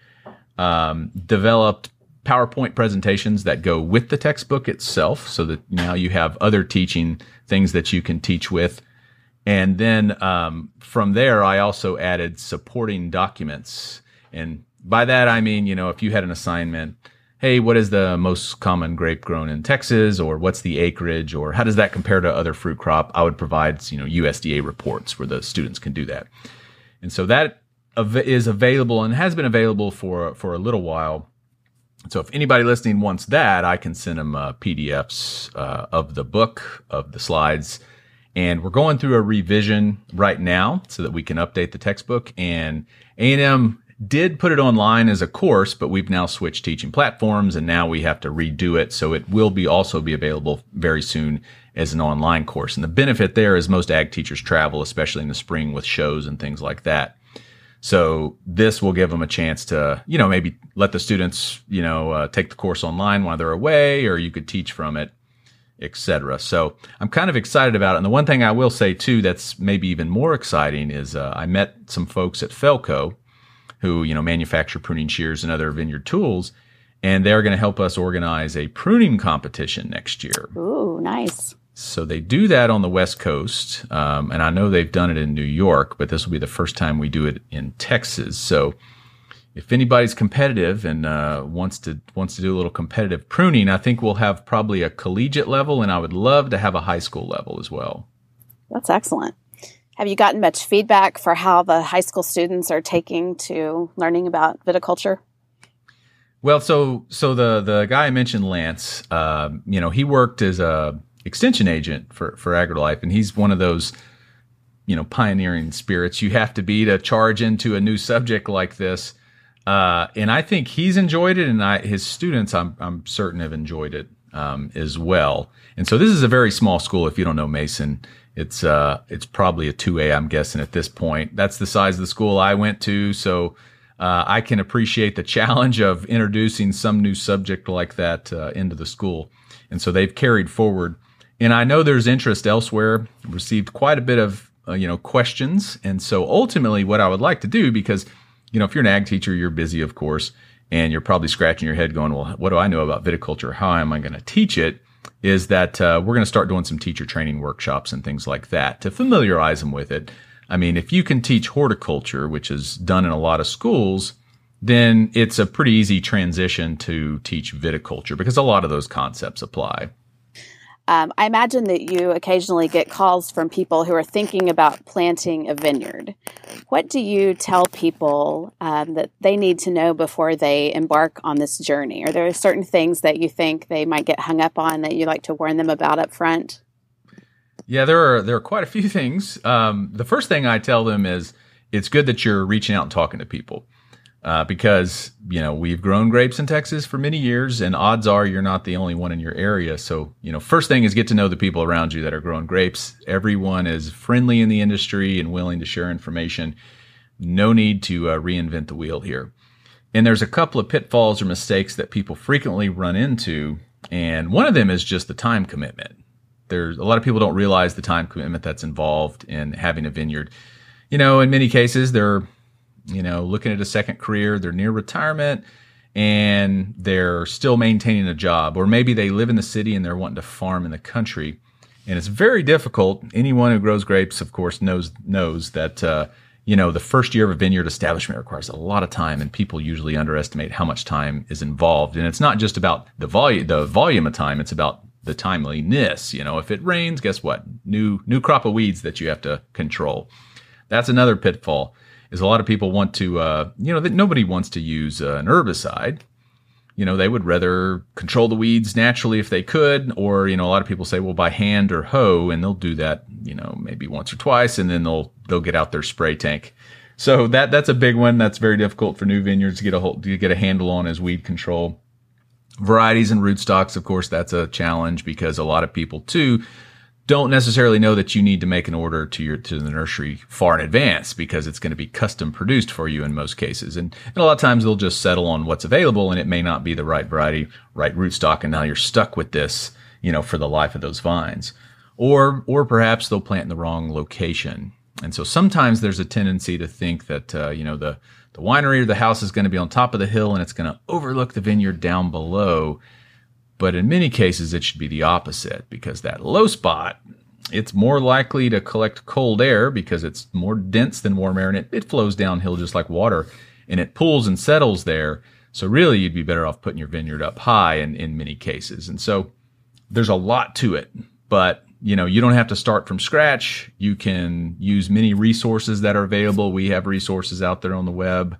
um, developed PowerPoint presentations that go with the textbook itself, so that now you have other teaching things that you can teach with. And then um, from there, I also added supporting documents. And by that, I mean, you know, if you had an assignment, hey, what is the most common grape grown in Texas, or what's the acreage, or how does that compare to other fruit crop? I would provide, you know, USDA reports where the students can do that. And so that is available and has been available for for a little while. So if anybody listening wants that, I can send them uh, PDFs uh, of the book of the slides. And we're going through a revision right now so that we can update the textbook. And A&M did put it online as a course, but we've now switched teaching platforms and now we have to redo it. So it will be also be available very soon as an online course. And the benefit there is most ag teachers travel, especially in the spring with shows and things like that. So this will give them a chance to, you know, maybe let the students, you know, uh, take the course online while they're away, or you could teach from it, etc. So I'm kind of excited about it. And the one thing I will say too, that's maybe even more exciting is uh, I met some folks at Felco who, you know, manufacture pruning shears and other vineyard tools, and they're going to help us organize a pruning competition next year. Ooh, nice. So they do that on the West Coast, um, and I know they've done it in New York, but this will be the first time we do it in Texas. So if anybody's competitive and uh, wants to wants to do a little competitive pruning, I think we'll have probably a collegiate level, and I would love to have a high school level as well. That's excellent. Have you gotten much feedback for how the high school students are taking to learning about viticulture? Well, so so the the guy I mentioned, Lance, uh, you know, he worked as a extension agent for for AgriLife, and he's one of those you know pioneering spirits you have to be to charge into a new subject like this. Uh, and I think he's enjoyed it, and I, his students, I'm I'm certain, have enjoyed it um, as well. And so this is a very small school. If you don't know Mason, it's uh it's probably a two A. I'm guessing at this point. That's the size of the school I went to, so. Uh, I can appreciate the challenge of introducing some new subject like that uh, into the school. And so they've carried forward And I know there's interest elsewhere. Received quite a bit of uh, you know questions, and so ultimately, what I would like to do, because you know, if you're an ag teacher, you're busy, of course, and you're probably scratching your head, going, "Well, what do I know about viticulture? How am I going to teach it?" Is that uh, we're going to start doing some teacher training workshops and things like that to familiarize them with it. I mean, if you can teach horticulture, which is done in a lot of schools, then it's a pretty easy transition to teach viticulture because a lot of those concepts apply. Um, I imagine that you occasionally get calls from people who are thinking about planting a vineyard. What do you tell people um, that they need to know before they embark on this journey? Are there certain things that you think they might get hung up on that you like to warn them about up front? Yeah, there are there are quite a few things. Um, the first thing I tell them is it's good that you're reaching out and talking to people uh, because you know we've grown grapes in Texas for many years, and odds are you're not the only one in your area. So you know, first thing is get to know the people around you that are growing grapes. Everyone is friendly in the industry and willing to share information. No need to uh, reinvent the wheel here. And there's a couple of pitfalls or mistakes that people frequently run into, and one of them is just the time commitment. There's a lot of people don't realize the time commitment that's involved in having a vineyard. You know, in many cases, they're you know, looking at a second career, they're near retirement and they're still maintaining a job, or maybe they live in the city and they're wanting to farm in the country. And it's very difficult. Anyone who grows grapes, of course, knows knows that uh, you know the first year of a vineyard establishment requires a lot of time, and people usually underestimate how much time is involved. And it's not just about the volume the volume of time; it's about the timeliness. You know, if it rains, guess what? New new crop of weeds that you have to control. That's another pitfall is a lot of people want to, uh, you know, that nobody wants to use uh, an herbicide. You know, they would rather control the weeds naturally if they could, or you know, a lot of people say, well, by hand or hoe, and they'll do that, you know, maybe once or twice, and then they'll they'll get out their spray tank. So that that's a big one. That's very difficult for new vineyards to get a hold, to get a handle on as weed control. Varieties and rootstocks, of course, that's a challenge because a lot of people too don't necessarily know that you need to make an order to your to the nursery far in advance because it's going to be custom produced for you in most cases. And, and, a lot of times they'll just settle on what's available and it may not be the right variety, right rootstock, and now you're stuck with this, you know, for the life of those vines. Or or perhaps they'll plant in the wrong location. And so sometimes there's a tendency to think that uh, you know the the winery or the house is going to be on top of the hill and it's going to overlook the vineyard down below but in many cases, it should be the opposite because that low spot, it's more likely to collect cold air because it's more dense than warm air and it, it flows downhill just like water and it pools and settles there. So really, you'd be better off putting your vineyard up high in, in many cases. And so there's a lot to it, but you know, you don't have to start from scratch. You can use many resources that are available. We have resources out there on the web.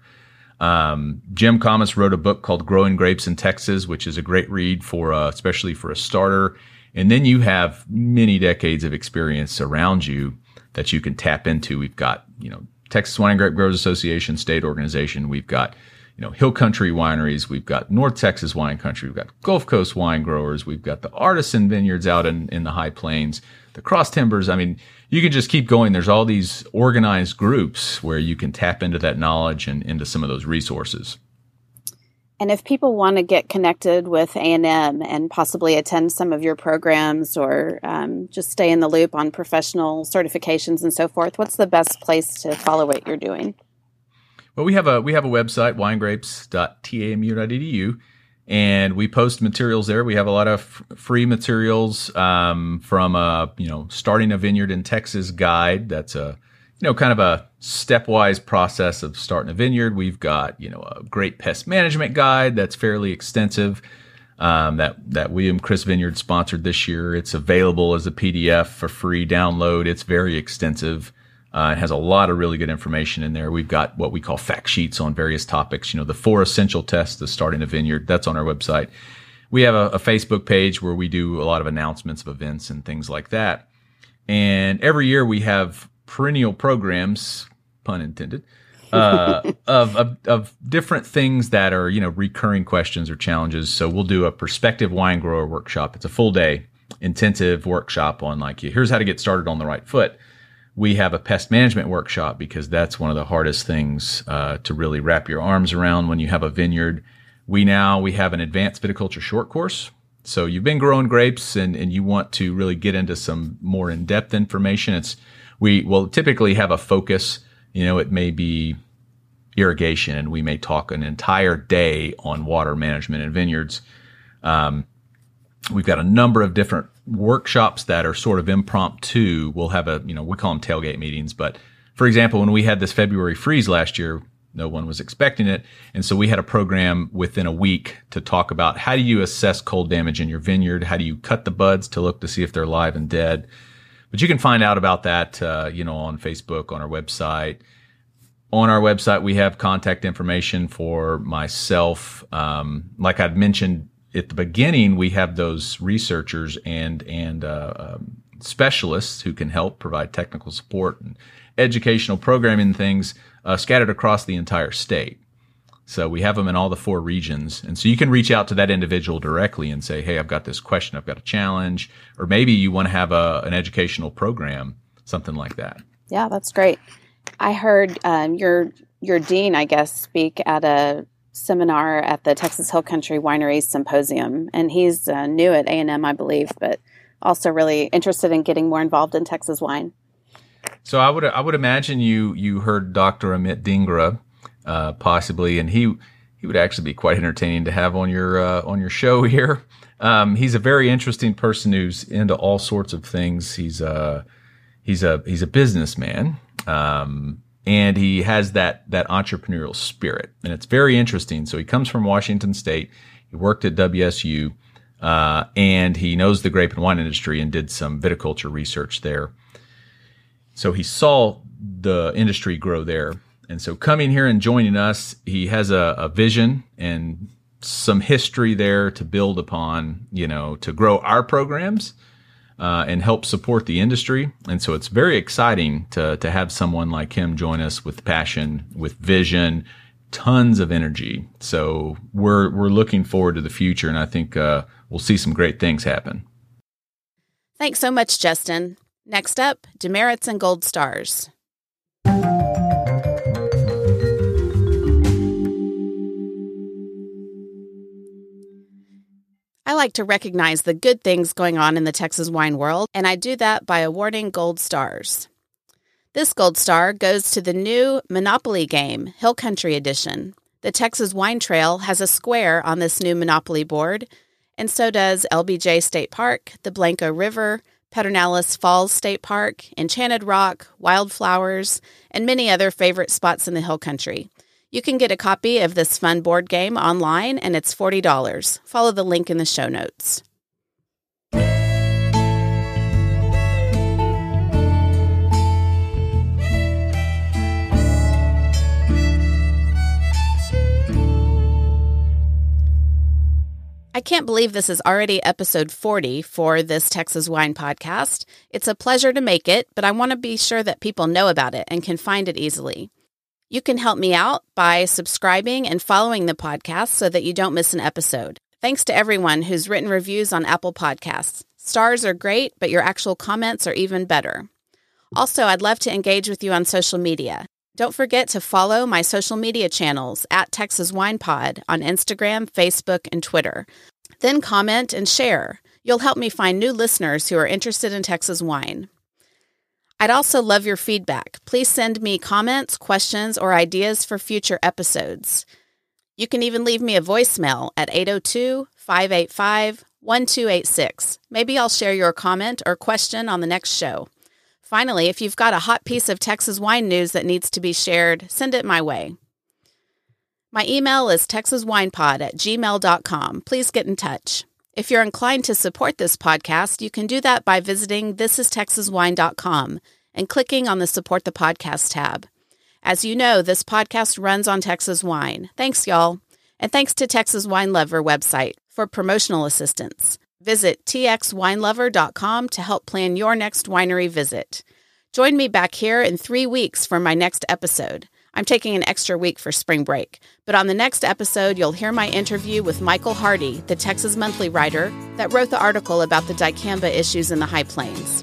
Um, Jim Kamas wrote a book called Growing Grapes in Texas, which is a great read for, uh, especially for a starter. And then you have many decades of experience around you that you can tap into. We've got, you know, Texas Wine and Grape Growers Association state organization. We've got, you know, Hill Country wineries. We've got North Texas wine country. We've got Gulf Coast wine growers. We've got the artisan vineyards out in, in the high plains, the cross timbers. I mean, you can just keep going. There's all these organized groups where you can tap into that knowledge and into some of those resources. And if people want to get connected with A&M and possibly attend some of your programs or um, just stay in the loop on professional certifications and so forth, what's the best place to follow what you're doing? Well, we have a we have a website winegrapes.tamu.edu and we post materials there. We have a lot of f- free materials um, from a you know starting a vineyard in Texas guide. That's a you know kind of a stepwise process of starting a vineyard. We've got you know a great pest management guide that's fairly extensive. Um, that that William Chris Vineyard sponsored this year. It's available as a PDF for free download. It's very extensive. Uh, it has a lot of really good information in there. We've got what we call fact sheets on various topics. You know, the four essential tests of starting a vineyard. That's on our website. We have a, a Facebook page where we do a lot of announcements of events and things like that. And every year we have perennial programs, pun intended, uh, of, of, of different things that are you know recurring questions or challenges. So we'll do a prospective wine grower workshop. It's a full day intensive workshop on like here's how to get started on the right foot we have a pest management workshop because that's one of the hardest things uh, to really wrap your arms around when you have a vineyard. We now we have an advanced viticulture short course. So you've been growing grapes and, and you want to really get into some more in depth information. It's we will typically have a focus. You know, it may be irrigation, and we may talk an entire day on water management in vineyards. Um, we've got a number of different workshops that are sort of impromptu. We'll have a, you know, we call them tailgate meetings. But for example, when we had this February freeze last year, no one was expecting it. And so we had a program within a week to talk about how do you assess cold damage in your vineyard? How do you cut the buds to look to see if they're live and dead? But you can find out about that, uh, you know, on Facebook, on our website. On our website, we have contact information for myself. Um, like I'd mentioned at the beginning, we have those researchers and and uh, um, specialists who can help provide technical support and educational programming things uh, scattered across the entire state. So we have them in all the four regions. And so you can reach out to that individual directly and say, Hey, I've got this question. I've got a challenge. Or maybe you want to have a, an educational program, something like that. Yeah, that's great. I heard um, your, your dean, I guess, speak at a seminar at the Texas Hill Country Wineries Symposium. And he's uh, new at A&M, I believe, but also really interested in getting more involved in Texas wine. So I would I would imagine you you heard Dr. Amit Dhingra uh, possibly, and he he would actually be quite entertaining to have on your uh, on your show here. Um, he's a very interesting person who's into all sorts of things. He's a he's a he's a businessman, um, and he has that that entrepreneurial spirit, and it's very interesting. So he comes from Washington State. He worked at WSU, uh, and he knows the grape and wine industry and did some viticulture research there. So he saw the industry grow there and so coming here and joining us, he has a, a vision and some history there to build upon, you know, to grow our programs uh, and help support the industry. And so it's very exciting to, to have someone like him join us with passion, with vision, tons of energy. So we're, we're looking forward to the future. And I think uh, we'll see some great things happen. Thanks so much, Justin. Next up, demerits and gold stars. I like to recognize the good things going on in the Texas wine world, and I do that by awarding gold stars. This gold star goes to the new Monopoly game, Hill Country Edition. The Texas Wine Trail has a square on this new Monopoly board, and so does LBJ State Park, the Blanco River, Pedernales Falls State Park, Enchanted Rock, Wildflowers, and many other favorite spots in the Hill Country. You can get a copy of this fun board game online and it's $40. Follow the link in the show notes. I can't believe this is already episode 40 for this Texas Wine podcast. It's a pleasure to make it, but I want to be sure that people know about it and can find it easily. You can help me out by subscribing and following the podcast so that you don't miss an episode. Thanks to everyone who's written reviews on Apple Podcasts. Stars are great, but your actual comments are even better. Also, I'd love to engage with you on social media. Don't forget to follow my social media channels at Texas Wine Pod on Instagram, Facebook, and Twitter. Then comment and share. You'll help me find new listeners who are interested in Texas wine. I'd also love your feedback. Please send me comments, questions, or ideas for future episodes. You can even leave me a voicemail at 802 585 1286. Maybe I'll share your comment or question on the next show. Finally, if you've got a hot piece of Texas wine news that needs to be shared, send it my way. My email is texaswinepod at gmail.com. Please get in touch. If you're inclined to support this podcast, you can do that by visiting thisistexaswine.com and clicking on the Support the Podcast tab. As you know, this podcast runs on Texas Wine. Thanks, y'all. And thanks to Texas Wine Lover website for promotional assistance. Visit txwinelover.com to help plan your next winery visit. Join me back here in three weeks for my next episode. I'm taking an extra week for spring break. But on the next episode, you'll hear my interview with Michael Hardy, the Texas Monthly writer that wrote the article about the dicamba issues in the High Plains.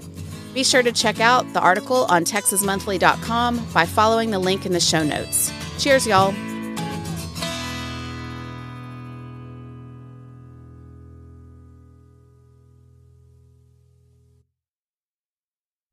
Be sure to check out the article on TexasMonthly.com by following the link in the show notes. Cheers, y'all.